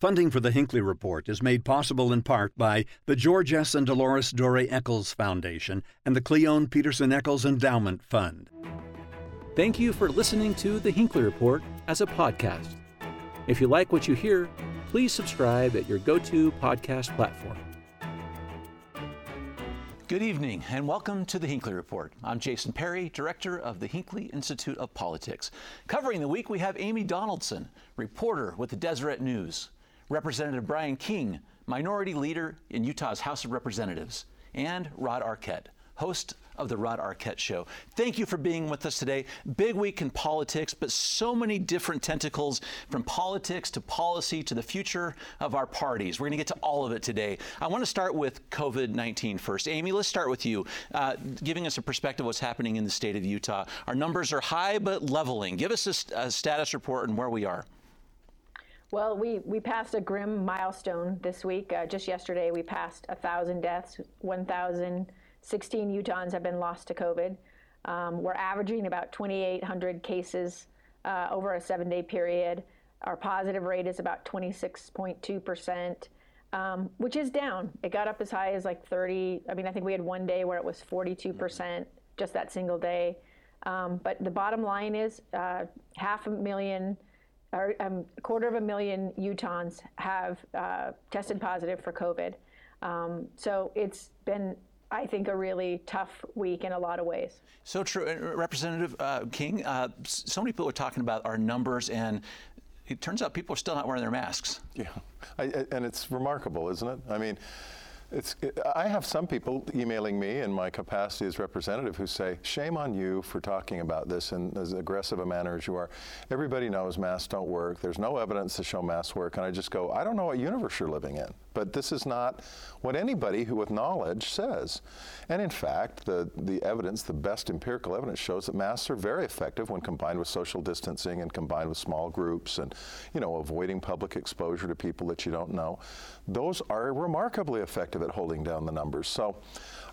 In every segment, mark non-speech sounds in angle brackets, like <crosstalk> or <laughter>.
Funding for the Hinckley Report is made possible in part by the George S. and Dolores Doré Eccles Foundation and the Cleone Peterson Eccles Endowment Fund. Thank you for listening to the Hinckley Report as a podcast. If you like what you hear, please subscribe at your go to podcast platform. Good evening and welcome to the Hinckley Report. I'm Jason Perry, director of the Hinckley Institute of Politics. Covering the week, we have Amy Donaldson, reporter with the Deseret News. Representative Brian King, minority leader in Utah's House of Representatives, and Rod Arquette, host of the Rod Arquette Show. Thank you for being with us today. Big week in politics, but so many different tentacles from politics to policy to the future of our parties. We're going to get to all of it today. I want to start with COVID 19 first. Amy, let's start with you, uh, giving us a perspective of what's happening in the state of Utah. Our numbers are high but leveling. Give us a, a status report on where we are. Well, we, we passed a grim milestone this week. Uh, just yesterday, we passed 1,000 deaths. 1,016 Utahns have been lost to COVID. Um, we're averaging about 2,800 cases uh, over a seven day period. Our positive rate is about 26.2%, um, which is down. It got up as high as like 30. I mean, I think we had one day where it was 42%, just that single day. Um, but the bottom line is uh, half a million um, a quarter of a million Utahns have uh, tested positive for COVID. Um, so it's been, I think, a really tough week in a lot of ways. So true. Representative uh, King, uh, so many people are talking about our numbers, and it turns out people are still not wearing their masks. Yeah, I, and it's remarkable, isn't it? I mean, it's, I have some people emailing me in my capacity as representative who say, shame on you for talking about this in as aggressive a manner as you are. Everybody knows masks don't work. There's no evidence to show masks work. And I just go, I don't know what universe you're living in, but this is not what anybody who with knowledge says. And in fact, the, the evidence, the best empirical evidence shows that masks are very effective when combined with social distancing and combined with small groups and, you know, avoiding public exposure to people that you don't know. Those are remarkably effective effective at holding down the numbers. So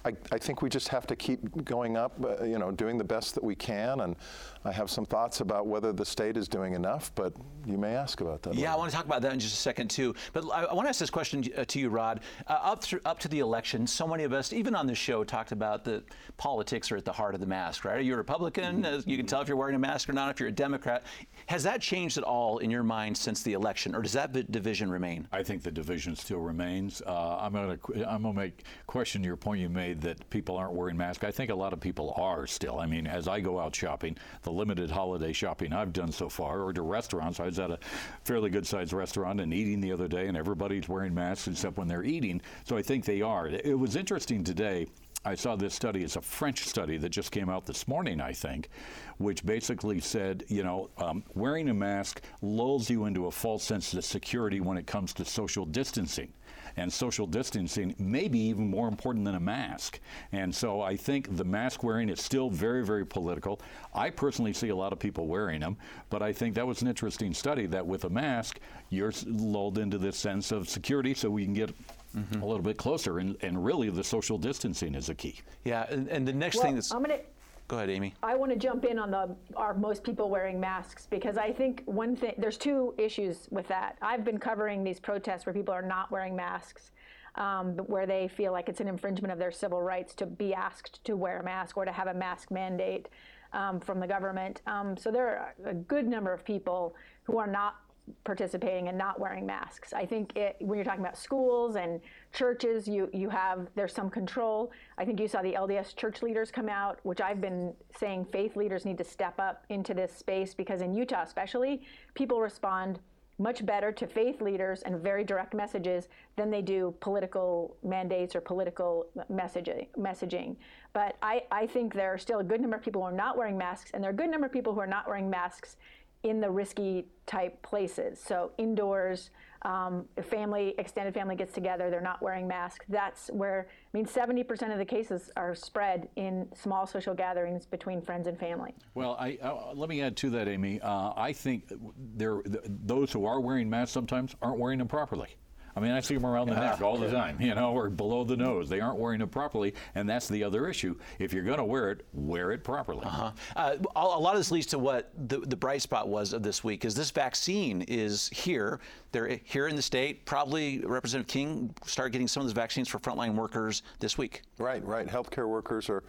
I, I think we just have to keep going up, uh, you know, doing the best that we can. And I have some thoughts about whether the state is doing enough, but you may ask about that. Yeah, later. I want to talk about that in just a second too. But I, I want to ask this question uh, to you, Rod. Uh, up through, up to the election, so many of us, even on this show, talked about the politics are at the heart of the mask. Right? Are you a Republican? Mm-hmm. You can tell if you're wearing a mask or not. If you're a Democrat, has that changed at all in your mind since the election, or does that division remain? I think the division still remains. Uh, I'm going to I'm going to make question your point you made that people aren't wearing masks. I think a lot of people are still. I mean, as I go out shopping, the limited holiday shopping I've done so far, or to restaurants, I was at a fairly good sized restaurant and eating the other day, and everybody's wearing masks except when they're eating. So I think they are. It was interesting today. I saw this study. It's a French study that just came out this morning, I think, which basically said, you know, um, wearing a mask lulls you into a false sense of security when it comes to social distancing and social distancing may be even more important than a mask. And so I think the mask wearing is still very, very political. I personally see a lot of people wearing them, but I think that was an interesting study that with a mask, you're lulled into this sense of security so we can get Mm-hmm. a little bit closer, and, and really the social distancing is a key. Yeah, and, and the next well, thing that's. I'm gonna, Go ahead, Amy. I want to jump in on the are most people wearing masks because I think one thing there's two issues with that. I've been covering these protests where people are not wearing masks. Um, where they feel like it's an infringement of their civil rights to be asked to wear a mask or to have a mask mandate um, from the government. Um, so there are a good number of people who are not participating and not wearing masks. I think it, when you're talking about schools and churches, you you have there's some control. I think you saw the LDS church leaders come out, which I've been saying faith leaders need to step up into this space because in Utah especially, people respond much better to faith leaders and very direct messages than they do political mandates or political messaging. messaging. But I, I think there are still a good number of people who are not wearing masks, and there are a good number of people who are not wearing masks in the risky type places. So indoors, um, family, extended family gets together, they're not wearing masks. That's where, I mean, 70% of the cases are spread in small social gatherings between friends and family. Well, I, uh, let me add to that, Amy. Uh, I think there, those who are wearing masks sometimes aren't wearing them properly. I mean, I see them around the neck all the time, you know, or below the nose. They aren't wearing it properly, and that's the other issue. If you're going to wear it, wear it properly. Uh-huh. Uh, a lot of this leads to what the, the bright spot was of this week, is this vaccine is here. They're here in the state. Probably Representative King start getting some of those vaccines for frontline workers this week. Right, right. Healthcare workers are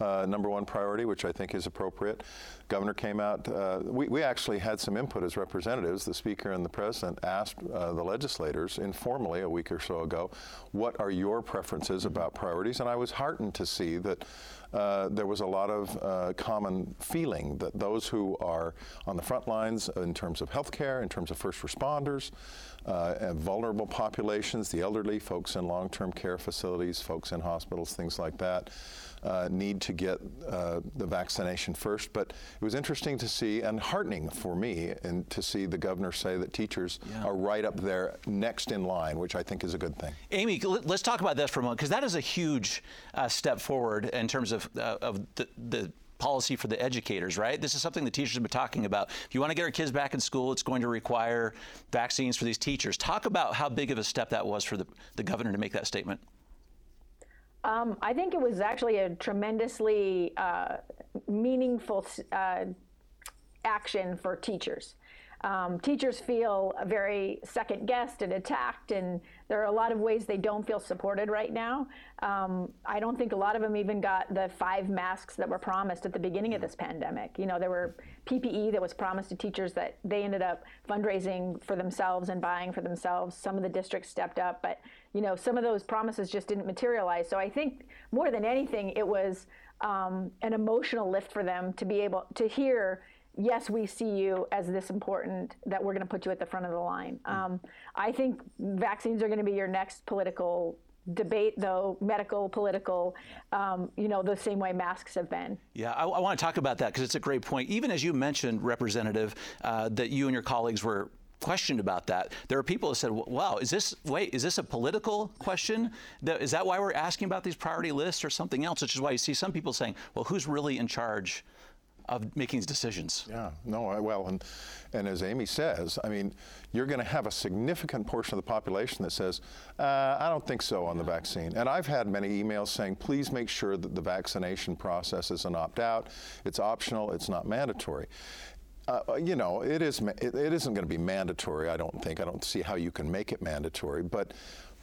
uh, number one priority, which I think is appropriate. Governor came out. Uh, we, we actually had some input as representatives. The Speaker and the President asked uh, the legislators informally a week or so ago, "What are your preferences about priorities?" And I was heartened to see that. Uh, there was a lot of uh, common feeling that those who are on the front lines in terms of health care, in terms of first responders, uh, and vulnerable populations, the elderly, folks in long term care facilities, folks in hospitals, things like that, uh, need to get uh, the vaccination first. But it was interesting to see and heartening for me and to see the governor say that teachers yeah. are right up there next in line, which I think is a good thing. Amy, let's talk about this for a moment because that is a huge uh, step forward in terms of, uh, of the, the policy for the educators, right? This is something the teachers have been talking about. If you want to get our kids back in school, it's going to require vaccines for these teachers. Talk about how big of a step that was for the, the governor to make that statement. Um, I think it was actually a tremendously uh, meaningful uh, action for teachers. Um, teachers feel very second guessed and attacked, and there are a lot of ways they don't feel supported right now. Um, I don't think a lot of them even got the five masks that were promised at the beginning of this pandemic. You know, there were PPE that was promised to teachers that they ended up fundraising for themselves and buying for themselves. Some of the districts stepped up, but you know, some of those promises just didn't materialize. So I think more than anything, it was um, an emotional lift for them to be able to hear yes, we see you as this important that we're going to put you at the front of the line. Mm. Um, I think vaccines are going to be your next political debate, though medical, political, um, you know, the same way masks have been. Yeah, I, I want to talk about that because it's a great point. Even as you mentioned, Representative, uh, that you and your colleagues were questioned about that. There are people that said, "Wow, is this wait? Is this a political question? Is that why we're asking about these priority lists or something else?" Which is why you see some people saying, "Well, who's really in charge?" of making these decisions. Yeah, no, I, well, and, and as Amy says, I mean, you're going to have a significant portion of the population that says, uh, I don't think so on the vaccine. And I've had many emails saying, please make sure that the vaccination process is an opt out, it's optional, it's not mandatory. Uh, you know, it is. It, it isn't going to be mandatory. I don't think. I don't see how you can make it mandatory. But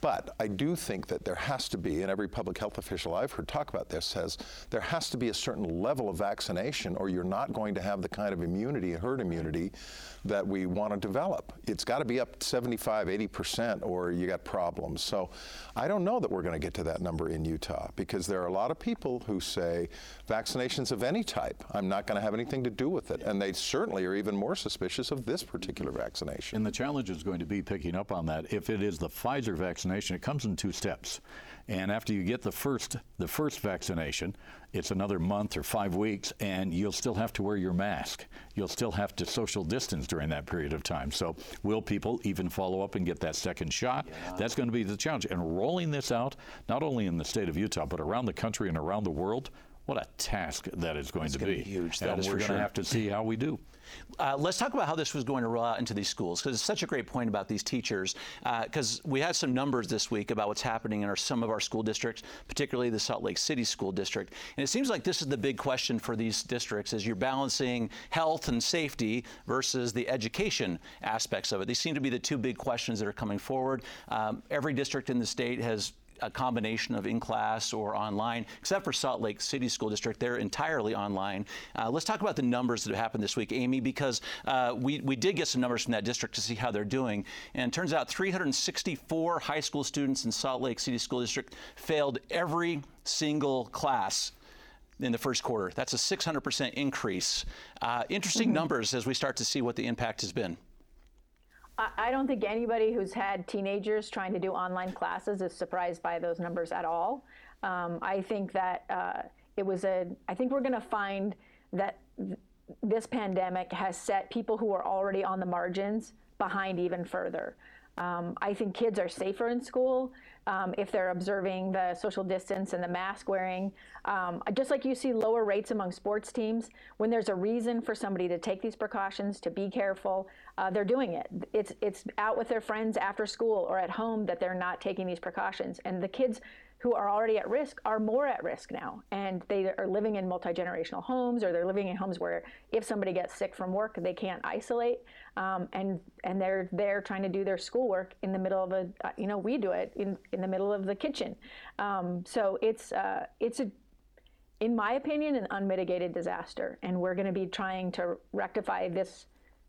but I do think that there has to be, and every public health official I've heard talk about this says, there has to be a certain level of vaccination or you're not going to have the kind of immunity, herd immunity, that we want to develop. It's got to be up 75, 80% or you got problems. So I don't know that we're going to get to that number in Utah because there are a lot of people who say vaccinations of any type, I'm not going to have anything to do with it. And they certainly are even more suspicious of this particular vaccination. And the challenge is going to be picking up on that. If it is the Pfizer vaccination, it comes in two steps. And after you get the first the first vaccination, it's another month or five weeks, and you'll still have to wear your mask. You'll still have to social distance during that period of time. So, will people even follow up and get that second shot? Yeah. That's going to be the challenge. And rolling this out, not only in the state of Utah, but around the country and around the world, what a task that is going That's to be. be. Huge. That and we're going to have to see how we do. Uh, let's talk about how this was going to roll out into these schools because it's such a great point about these teachers. Because uh, we had some numbers this week about what's happening in our, some of our school districts, particularly the Salt Lake City School District. And it seems like this is the big question for these districts: is you're balancing health and safety versus the education aspects of it. These seem to be the two big questions that are coming forward. Um, every district in the state has a combination of in class or online, except for Salt Lake City School District. They're entirely online. Uh, let's talk about the numbers that have happened this week, Amy, because uh, we, we did get some numbers from that district to see how they're doing. And it turns out 364 high school students in Salt Lake City School District failed every single class in the first quarter. That's a 600% increase. Uh, interesting mm-hmm. numbers as we start to see what the impact has been. I don't think anybody who's had teenagers trying to do online classes is surprised by those numbers at all. Um, I think that uh, it was a, I think we're going to find that th- this pandemic has set people who are already on the margins behind even further. Um, I think kids are safer in school um, if they're observing the social distance and the mask wearing. Um, just like you see lower rates among sports teams, when there's a reason for somebody to take these precautions, to be careful, uh, they're doing it. It's it's out with their friends after school or at home that they're not taking these precautions. And the kids who are already at risk are more at risk now. And they are living in multi generational homes or they're living in homes where if somebody gets sick from work, they can't isolate. Um, and and they're there trying to do their schoolwork in the middle of a, uh, you know, we do it in, in the middle of the kitchen. Um, so it's, uh, it's a, in my opinion, an unmitigated disaster. And we're going to be trying to rectify this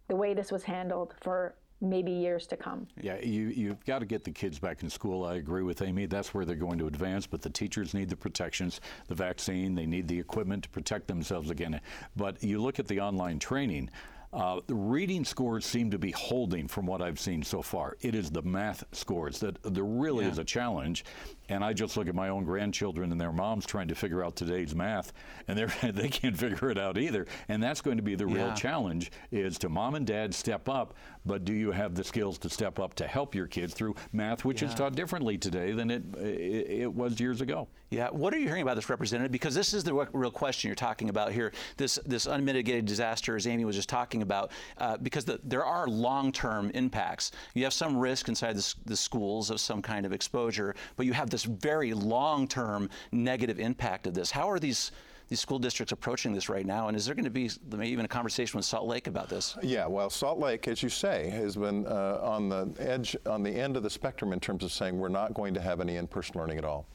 the way this was handled for maybe years to come. Yeah, you, you've got to get the kids back in school. I agree with Amy. That's where they're going to advance, but the teachers need the protections, the vaccine, they need the equipment to protect themselves again. But you look at the online training. Uh, the reading scores seem to be holding from what I've seen so far. It is the math scores that there really yeah. is a challenge. And I just look at my own grandchildren and their moms trying to figure out today's math, and they <laughs> they can't figure it out either. And that's going to be the real challenge: is to mom and dad step up, but do you have the skills to step up to help your kids through math, which yeah. is taught differently today than it, it, it was years ago? Yeah. What are you hearing about this, Representative? Because this is the real question you're talking about here. This this unmitigated disaster, as Amy was just talking about, uh, because the, there are long-term impacts. You have some risk inside the, the schools of some kind of exposure, but you have the this very long-term negative impact of this. How are these these school districts approaching this right now? And is there going to be maybe even a conversation with Salt Lake about this? Yeah, well, Salt Lake, as you say, has been uh, on the edge, on the end of the spectrum in terms of saying we're not going to have any in-person learning at all.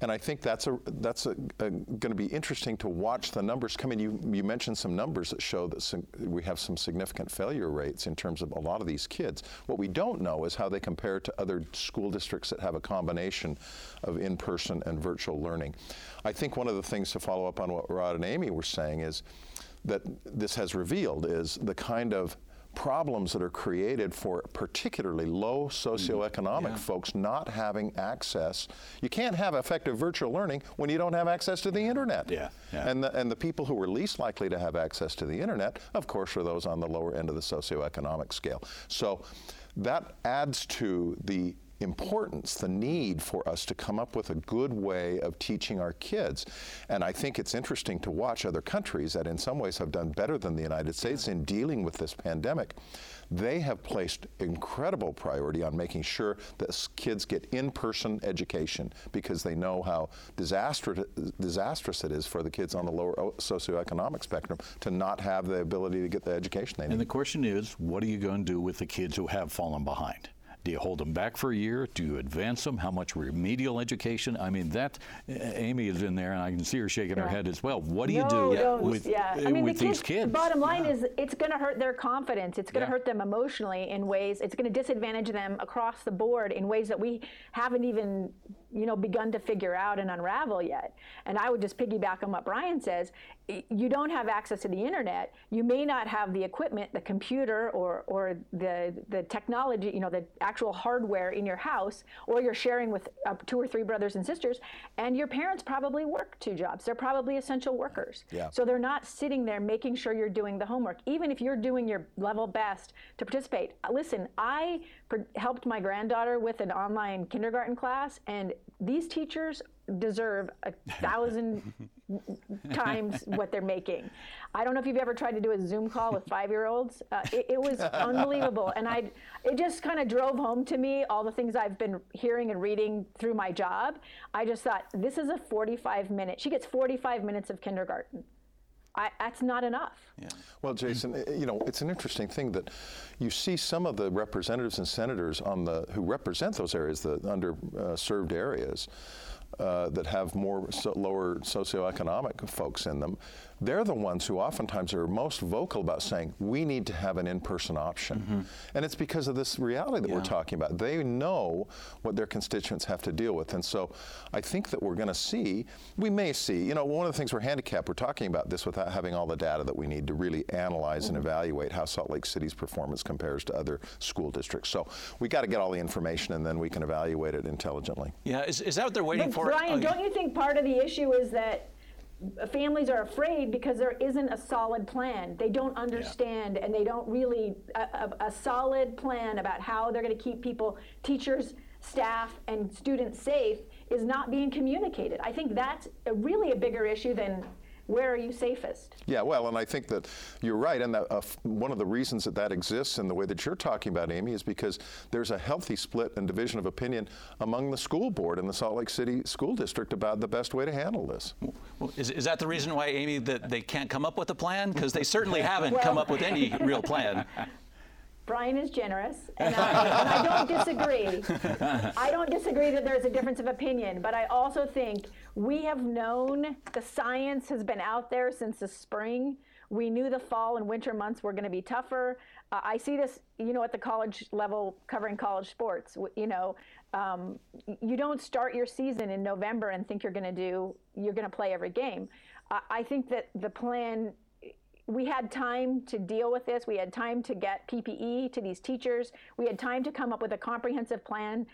And I think that's a that's going to be interesting to watch the numbers come in. You you mentioned some numbers that show that some, we have some significant failure rates in terms of a lot of these kids. What we don't know is how they compare to other school districts that have a combination of in-person and virtual learning. I think one of the things to follow up on what Rod and Amy were saying is that this has revealed is the kind of problems that are created for particularly low mm-hmm. socioeconomic yeah. folks not having access. You can't have effective virtual learning when you don't have access to the internet. Yeah. yeah. And, the, and the people who are least likely to have access to the internet, of course, are those on the lower end of the socioeconomic scale. So that adds to the importance, the need for us to come up with a good way of teaching our kids. And I think it's interesting to watch other countries that in some ways have done better than the United States in dealing with this pandemic. They have placed incredible priority on making sure that kids get in-person education because they know how disastrous, disastrous it is for the kids on the lower oh, socioeconomic spectrum to not have the ability to get the education they need. And the question is, what are you going to do with the kids who have fallen behind? Do you hold them back for a year? Do you advance them? How much remedial education? I mean, that Amy is in there, and I can see her shaking yeah. her head as well. What do you no, do with, yeah. I mean, with the kids, these kids? Bottom line yeah. is, it's going to hurt their confidence. It's going to yeah. hurt them emotionally in ways. It's going to disadvantage them across the board in ways that we haven't even you know begun to figure out and unravel yet and i would just piggyback on what brian says you don't have access to the internet. You may not have the equipment the computer or or the the technology you know the actual hardware in your house or you're sharing with uh, two or three brothers and sisters and your parents probably work two jobs. They're probably essential workers. Yeah. so they're not sitting there making sure you're doing the homework. Even if you're doing your level best to participate listen i helped my granddaughter with an online kindergarten class, and these teachers deserve a thousand <laughs> times what they're making. I don't know if you've ever tried to do a Zoom call with five-year-olds. Uh, it, it, was unbelievable, and I it just kind of drove home to me all the things I've been hearing and reading through my job. I just thought this is a 45 minute. She gets 45 minutes of kindergarten. I, that's not enough. Yeah. Well, Jason, you know, it's an interesting thing that you see some of the representatives and senators on the who represent those areas, the underserved uh, areas, uh, that have more so lower socioeconomic folks in them, they're the ones who oftentimes are most vocal about saying we need to have an in-person option. Mm-hmm. And it's because of this reality that yeah. we're talking about. They know what their constituents have to deal with. And so I think that we're going to see, we may see, you know, one of the things we're handicapped, we're talking about this without having all the data that we need to really analyze mm-hmm. and evaluate how Salt Lake City's performance compares to other school districts. So we got to get all the information and then we can evaluate it intelligently. Yeah, is, is that what they're waiting but for? Brian, oh, don't you think part of the issue is that families are afraid because there isn't a solid plan. They don't understand yeah. and they don't really, a, a, a, solid plan about how they're going to keep people, teachers, staff, and students safe is not being communicated. I think that's a really a bigger issue than where are you safest? Yeah, well, and I think that you're right, and that, uh, one of the reasons that that exists in the way that you're talking about, Amy, is because there's a healthy split and division of opinion among the school board in the Salt Lake City School District about the best way to handle this. Well, is, is that the reason why, Amy, that they can't come up with a plan? Because they certainly <laughs> haven't well, come up with any real plan. <laughs> Brian is generous, and I, and I, don't disagree. <laughs> I don't disagree that there's a difference of opinion, but I also think we have known the science has been out there since the spring. We knew the fall and winter months were going to be tougher. Uh, I see this, you know, at the college level, covering college sports. You know, um, you don't start your season in November and think you're going to do, you're going to play every game. Uh, I think that the plan we had time to deal with this. We had time to get PPE to these teachers. We had time to come up with a comprehensive plan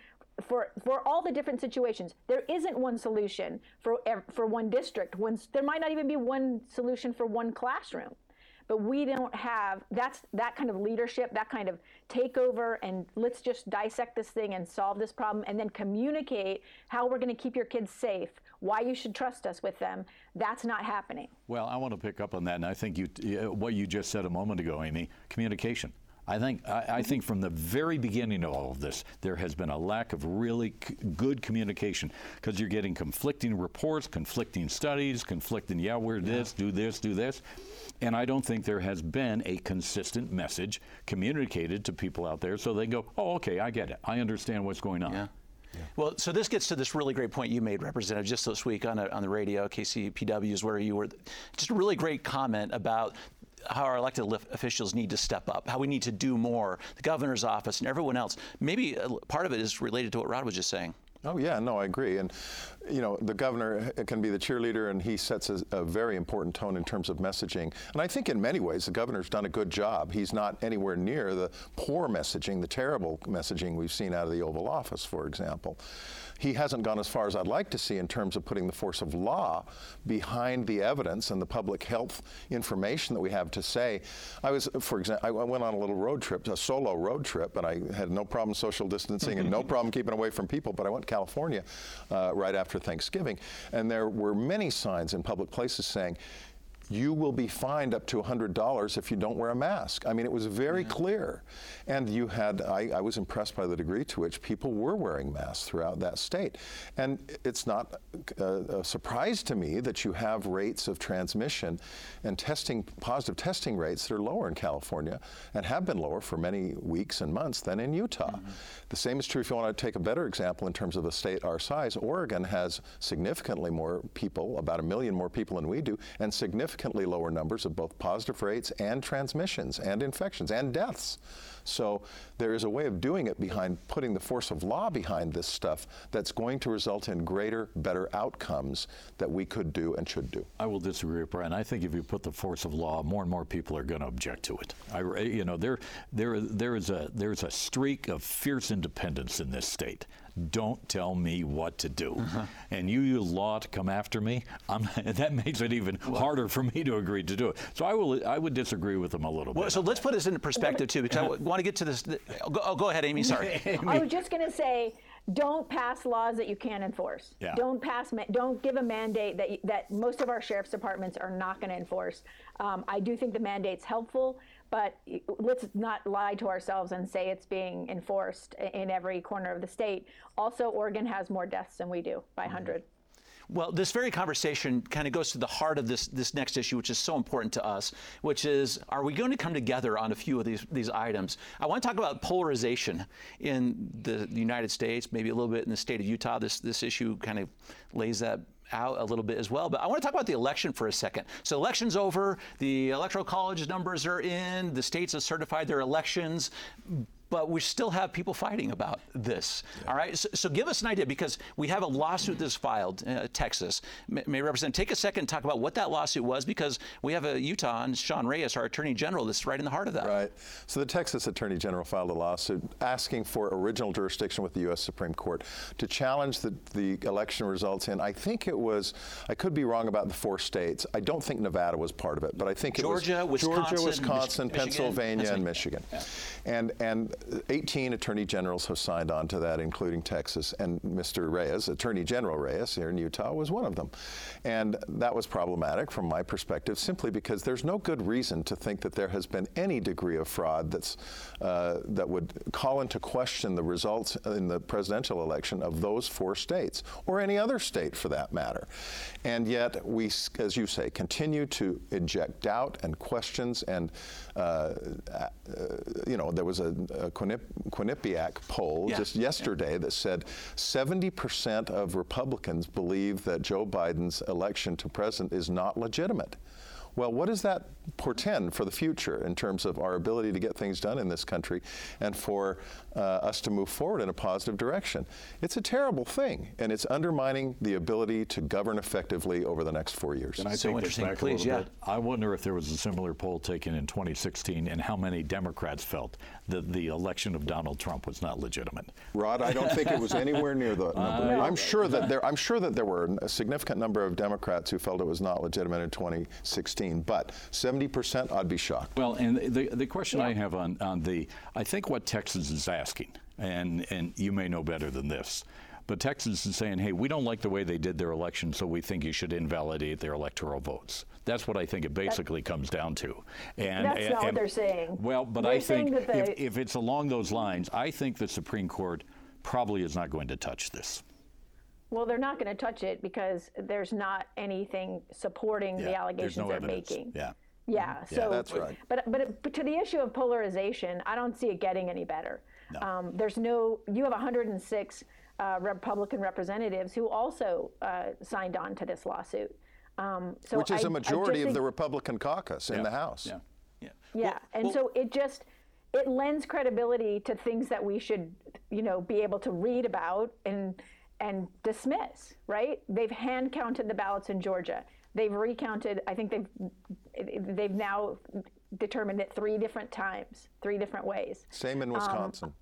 for for all the different situations. There isn't one solution for for one district. One, there might not even be one solution for one classroom. But we don't have that's that kind of leadership, that kind of takeover, and let's just dissect this thing and solve this problem, and then communicate how we're going to keep your kids safe why you should trust us with them. That's not happening. Well, I want to pick up on that, and I think you, uh, what you just said a moment ago, Amy, communication. I think I, I, think from the very beginning of all of this, there has been a lack of really c- good communication because you're getting conflicting reports, conflicting studies, conflicting. Yeah, we're yeah. this, do this, do this, and I don't think there has been a consistent message communicated to people out there, so they go, "Oh, okay, I get it. I understand what's going on." Yeah. Yeah. Well, so this gets to this really great point you made, Representative, just this week on, a, on the radio, KCPW is where you were. Just a really great comment about how our elected officials need to step up, how we need to do more, the governor's office and everyone else. Maybe uh, part of it is related to what Rod was just saying. Oh yeah, no, I agree. And you know, the governor uh, can be the cheerleader, and he sets a, a, very important tone in terms of messaging. And I think in many ways the governor's done a good job. He's not anywhere near the poor messaging, the terrible messaging we've seen out of the Oval Office, for example he hasn't gone as far as I'd like to see in terms of putting the force of law behind the evidence and the public health information that we have to say. I was, for example, I went on a little road trip, a solo road trip, and I had no problem social distancing and no <laughs> problem keeping away from people. But I went to California uh, right after Thanksgiving, and there were many signs in public places saying, you will be fined up to $100 if you don't wear a mask. I mean, it was very yeah. clear. And you had, I, I, was impressed by the degree to which people were wearing masks throughout that state. And it's not a, a surprise to me that you have rates of transmission and testing, positive testing rates that are lower in California and have been lower for many weeks and months than in Utah. Mm-hmm. The same is true if you want to take a better example in terms of a state our size. Oregon has significantly more people, about a million more people than we do, and significantly significantly lower numbers of both positive rates and transmissions and infections and deaths. So there is a way of doing it behind putting the force of law behind this stuff that's going to result in greater, better outcomes that we could do and should do. I will disagree with Brian. I think if you put the force of law, more and more people are going to object to it. I, you know, there, there, there is a there's a streak of fierce independence in this state don't tell me what to do. Uh-huh. And you use law to come after me, <laughs> that makes it even well, harder for me to agree to do it. So I will, I would disagree with them a little well, bit. So let's put this into perspective too, because I <laughs> want to get to this. Go, oh, go ahead, Amy. Sorry. <laughs> Amy. I was just going to say don't pass laws that you can't enforce. Yeah. Don't pass. Don't give a mandate that that most of our sheriff's departments are not going to enforce. Um, I do think the mandate's helpful, but let's not lie to ourselves and say it's being enforced in every corner of the state. Also, Oregon has more deaths than we do by 100. Mm-hmm. Well, this very conversation kind of goes to the heart of this this next issue, which is so important to us, which is are we going to come together on a few of these these items? I want to talk about polarization in the United States, maybe a little bit in the state of Utah. This this issue kind of lays that out a little bit as well. But I want to talk about the election for a second. So, election's over, the electoral college numbers are in, the states have certified their elections but we still have people fighting about this. Yeah. All right, so, so, give us an idea because we have a lawsuit that's filed, uh, Texas. May, may represent. Take a second, and talk about what that lawsuit was because we have a Utah and Sean Reyes, our Attorney General, that's right in the heart of that. Right. So the Texas Attorney General filed a lawsuit asking for original jurisdiction with the U.S. Supreme Court to challenge the, the election results in. I think it was. I could be wrong about the four states. I don't think Nevada was part of it, but I think Georgia, it was Georgia, Wisconsin, Wisconsin, Pennsylvania, and Michigan. Yeah. And and 18 attorney generals have signed on to that, including Texas, and Mr. Reyes, Attorney General Reyes here in Utah, was one of them. And that was problematic from my perspective, simply because there's no good reason to think that there has been any degree of fraud that's uh, that would call into question the results in the presidential election of those four states, or any other state for that matter. And yet, we, as you say, continue to inject doubt and questions. And uh, uh, you know, there was a, a Quinnipiac poll yeah. just yesterday yeah. that said 70% of Republicans believe that Joe Biden's election to president is not legitimate. Well, what does that portend for the future in terms of our ability to get things done in this country and for uh, us to move forward in a positive direction? It's a terrible thing, and it's undermining the ability to govern effectively over the next four years. And I so take this back Please, a yeah. bit. I wonder if there was a similar poll taken in 2016 and how many Democrats felt that the election of Donald Trump was not legitimate. Rod, I don't think it was anywhere near the <laughs> number. I'm sure that there. I'm sure that there were a significant number of Democrats who felt it was not legitimate in 2016, but 70%, I'd be shocked. Well, and the the question yeah. I have on on the, I think what Texas is asking, and and you may know better than this. But Texas is saying, hey, we don't like the way they did their election, so we think you should invalidate their electoral votes. That's what I think it basically that, comes down to. And that's and, not and, what they're saying. Well, but they're I think if, if it's along those lines, I think the Supreme Court probably is not going to touch this. Well, they're not going to touch it because there's not anything supporting yeah, the allegations no they're evidence. making. Yeah. Yeah, so yeah, that's right. But, but but to the issue of polarization, I don't see it getting any better. No. Um, there's no. You have 106 uh, Republican representatives who also uh, signed on to this lawsuit. Um, so Which is I, a majority of the Republican caucus in yeah. the House. Yeah. Yeah. Yeah, well, and well, so it just it lends credibility to things that we should, you know, be able to read about and and dismiss. Right? They've hand counted the ballots in Georgia. They've recounted. I think they've they've now determined it three different times, three different ways. Same in Wisconsin. Um,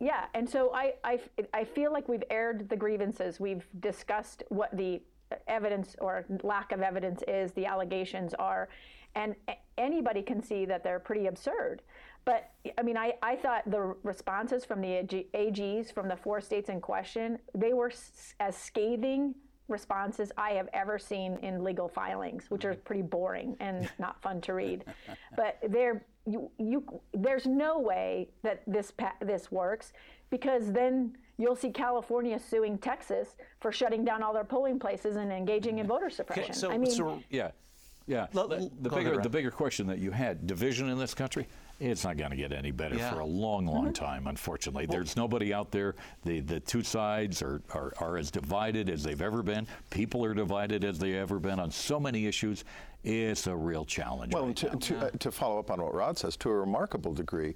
yeah, and so I, I, I feel like we've aired the grievances. We've discussed what the evidence or lack of evidence is, the allegations are, and anybody can see that they're pretty absurd. But I mean, I, I thought the responses from the AGs from the four states in question, they were as scathing responses I have ever seen in legal filings, which are mm-hmm. pretty boring and <laughs> not fun to read. But they're you, you there's no way that this this works because then you'll see California suing Texas for shutting down all their polling places and engaging in mm-hmm. voter suppression. Okay, so, I mean, so, yeah, yeah. the, the bigger the bigger question that you had division in this country. It's not going to get any better yeah. for a long, long mm-hmm. time, unfortunately. Well, There's nobody out there. The, the two sides are, are, are as divided as they've ever been. People are divided as they've ever been on so many issues. It's a real challenge. Well, right to, to, uh, to follow up on what Rod says, to a remarkable degree,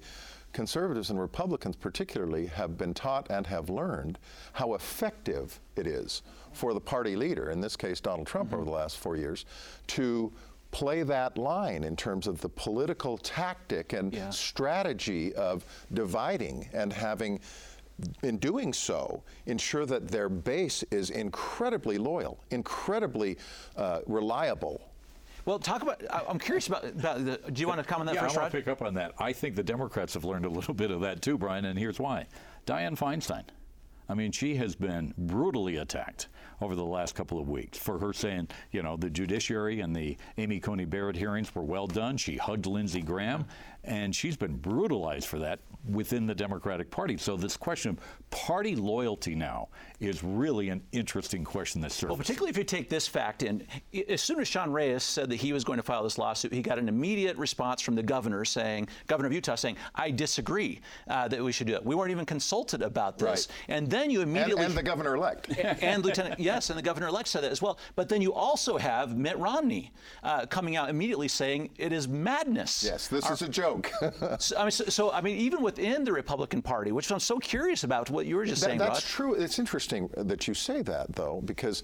conservatives and Republicans particularly have been taught and have learned how effective it is for the party leader, in this case Donald Trump mm-hmm. over the last four years, to play that line in terms of the political tactic and yeah. strategy of dividing and having in doing so, ensure that their base is incredibly loyal, incredibly uh, reliable, well, talk about. I'm curious about. about the, do you want to comment on that yeah, first, I want to pick up on that. I think the Democrats have learned a little bit of that too, Brian, and here's why. Dianne Feinstein. I mean, she has been brutally attacked over the last couple of weeks for her saying, you know, the judiciary and the Amy Coney Barrett hearings were well done. She hugged Lindsey Graham, and she's been brutalized for that within the Democratic Party. So this question of party loyalty now is really an interesting question that surfaces. Well, particularly if you take this fact in, as soon as Sean Reyes said that he was going to file this lawsuit, he got an immediate response from the governor saying, governor of Utah saying, I disagree uh, that we should do it. We weren't even consulted about this. Right. And then you immediately. And, and the governor elect. and Lieutenant, <laughs> yes, and the governor elect said that as well. But then you also have Mitt Romney uh, coming out immediately saying it is madness. Yes, this Our, is a joke. <laughs> so, I mean, so, so, I mean, even within the Republican Party, which I'm so curious about what you were just that, saying, That's Rod. true. It's interesting that you say that, though, because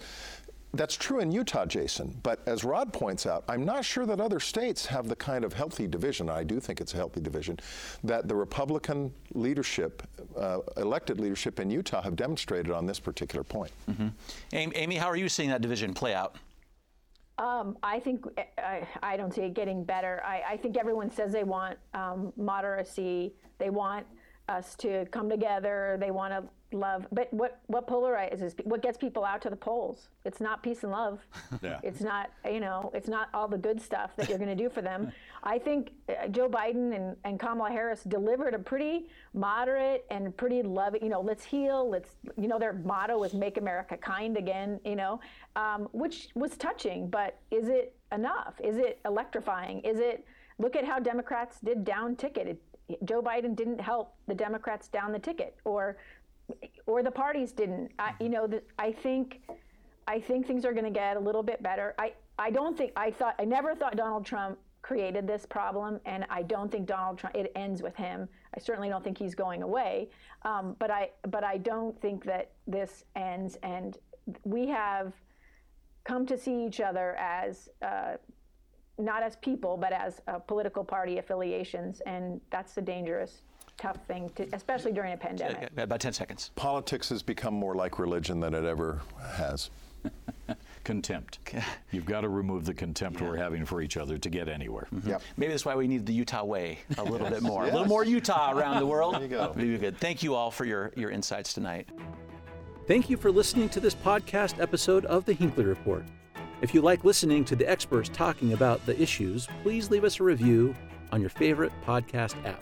that's true in Utah, Jason. But as Rod points out, I'm not sure that other states have the kind of healthy division, I do think it's a healthy division, that the Republican leadership, uh, elected leadership in Utah have demonstrated on this particular point. Mm-hmm. Amy, how are you seeing that division play out? Um, I think I, I, don't see it getting better. I, I think everyone says they want um, moderacy. They want us to come together. They want to love. But what what polarizes? What gets people out to the polls? It's not peace and love. <laughs> Yeah. It's not you know. It's not all the good stuff that you're going to do for them. <laughs> I think uh, Joe Biden and, and Kamala Harris delivered a pretty moderate and pretty loving. You know, let's heal. Let's you know their motto was "Make America Kind Again." You know, um, which was touching. But is it enough? Is it electrifying? Is it look at how Democrats did down ticket? It, Joe Biden didn't help the Democrats down the ticket, or or the parties didn't. I, you know, the, I think I think things are going to get a little bit better. I I don't think I thought I never thought Donald Trump created this problem, and I don't think Donald Trump it ends with him. I certainly don't think he's going away, um, but I but I don't think that this ends. And we have come to see each other as. Uh, not as people, but as uh, political party affiliations, and that's the dangerous tough thing, to, especially during a pandemic. About 10 seconds. Politics has become more like religion than it ever has. <laughs> contempt. You've got to remove the contempt yeah. we're having for each other to get anywhere. Mm-hmm. Yep. Maybe that's why we need the Utah way a little bit more. yes. A little more Utah around the world. there you go. Maybe good. Thank you all for your, your insights tonight. Thank you for listening to this podcast episode of the Hinckley Report. If you like listening to the experts talking about the issues, please leave us a review on your favorite podcast app.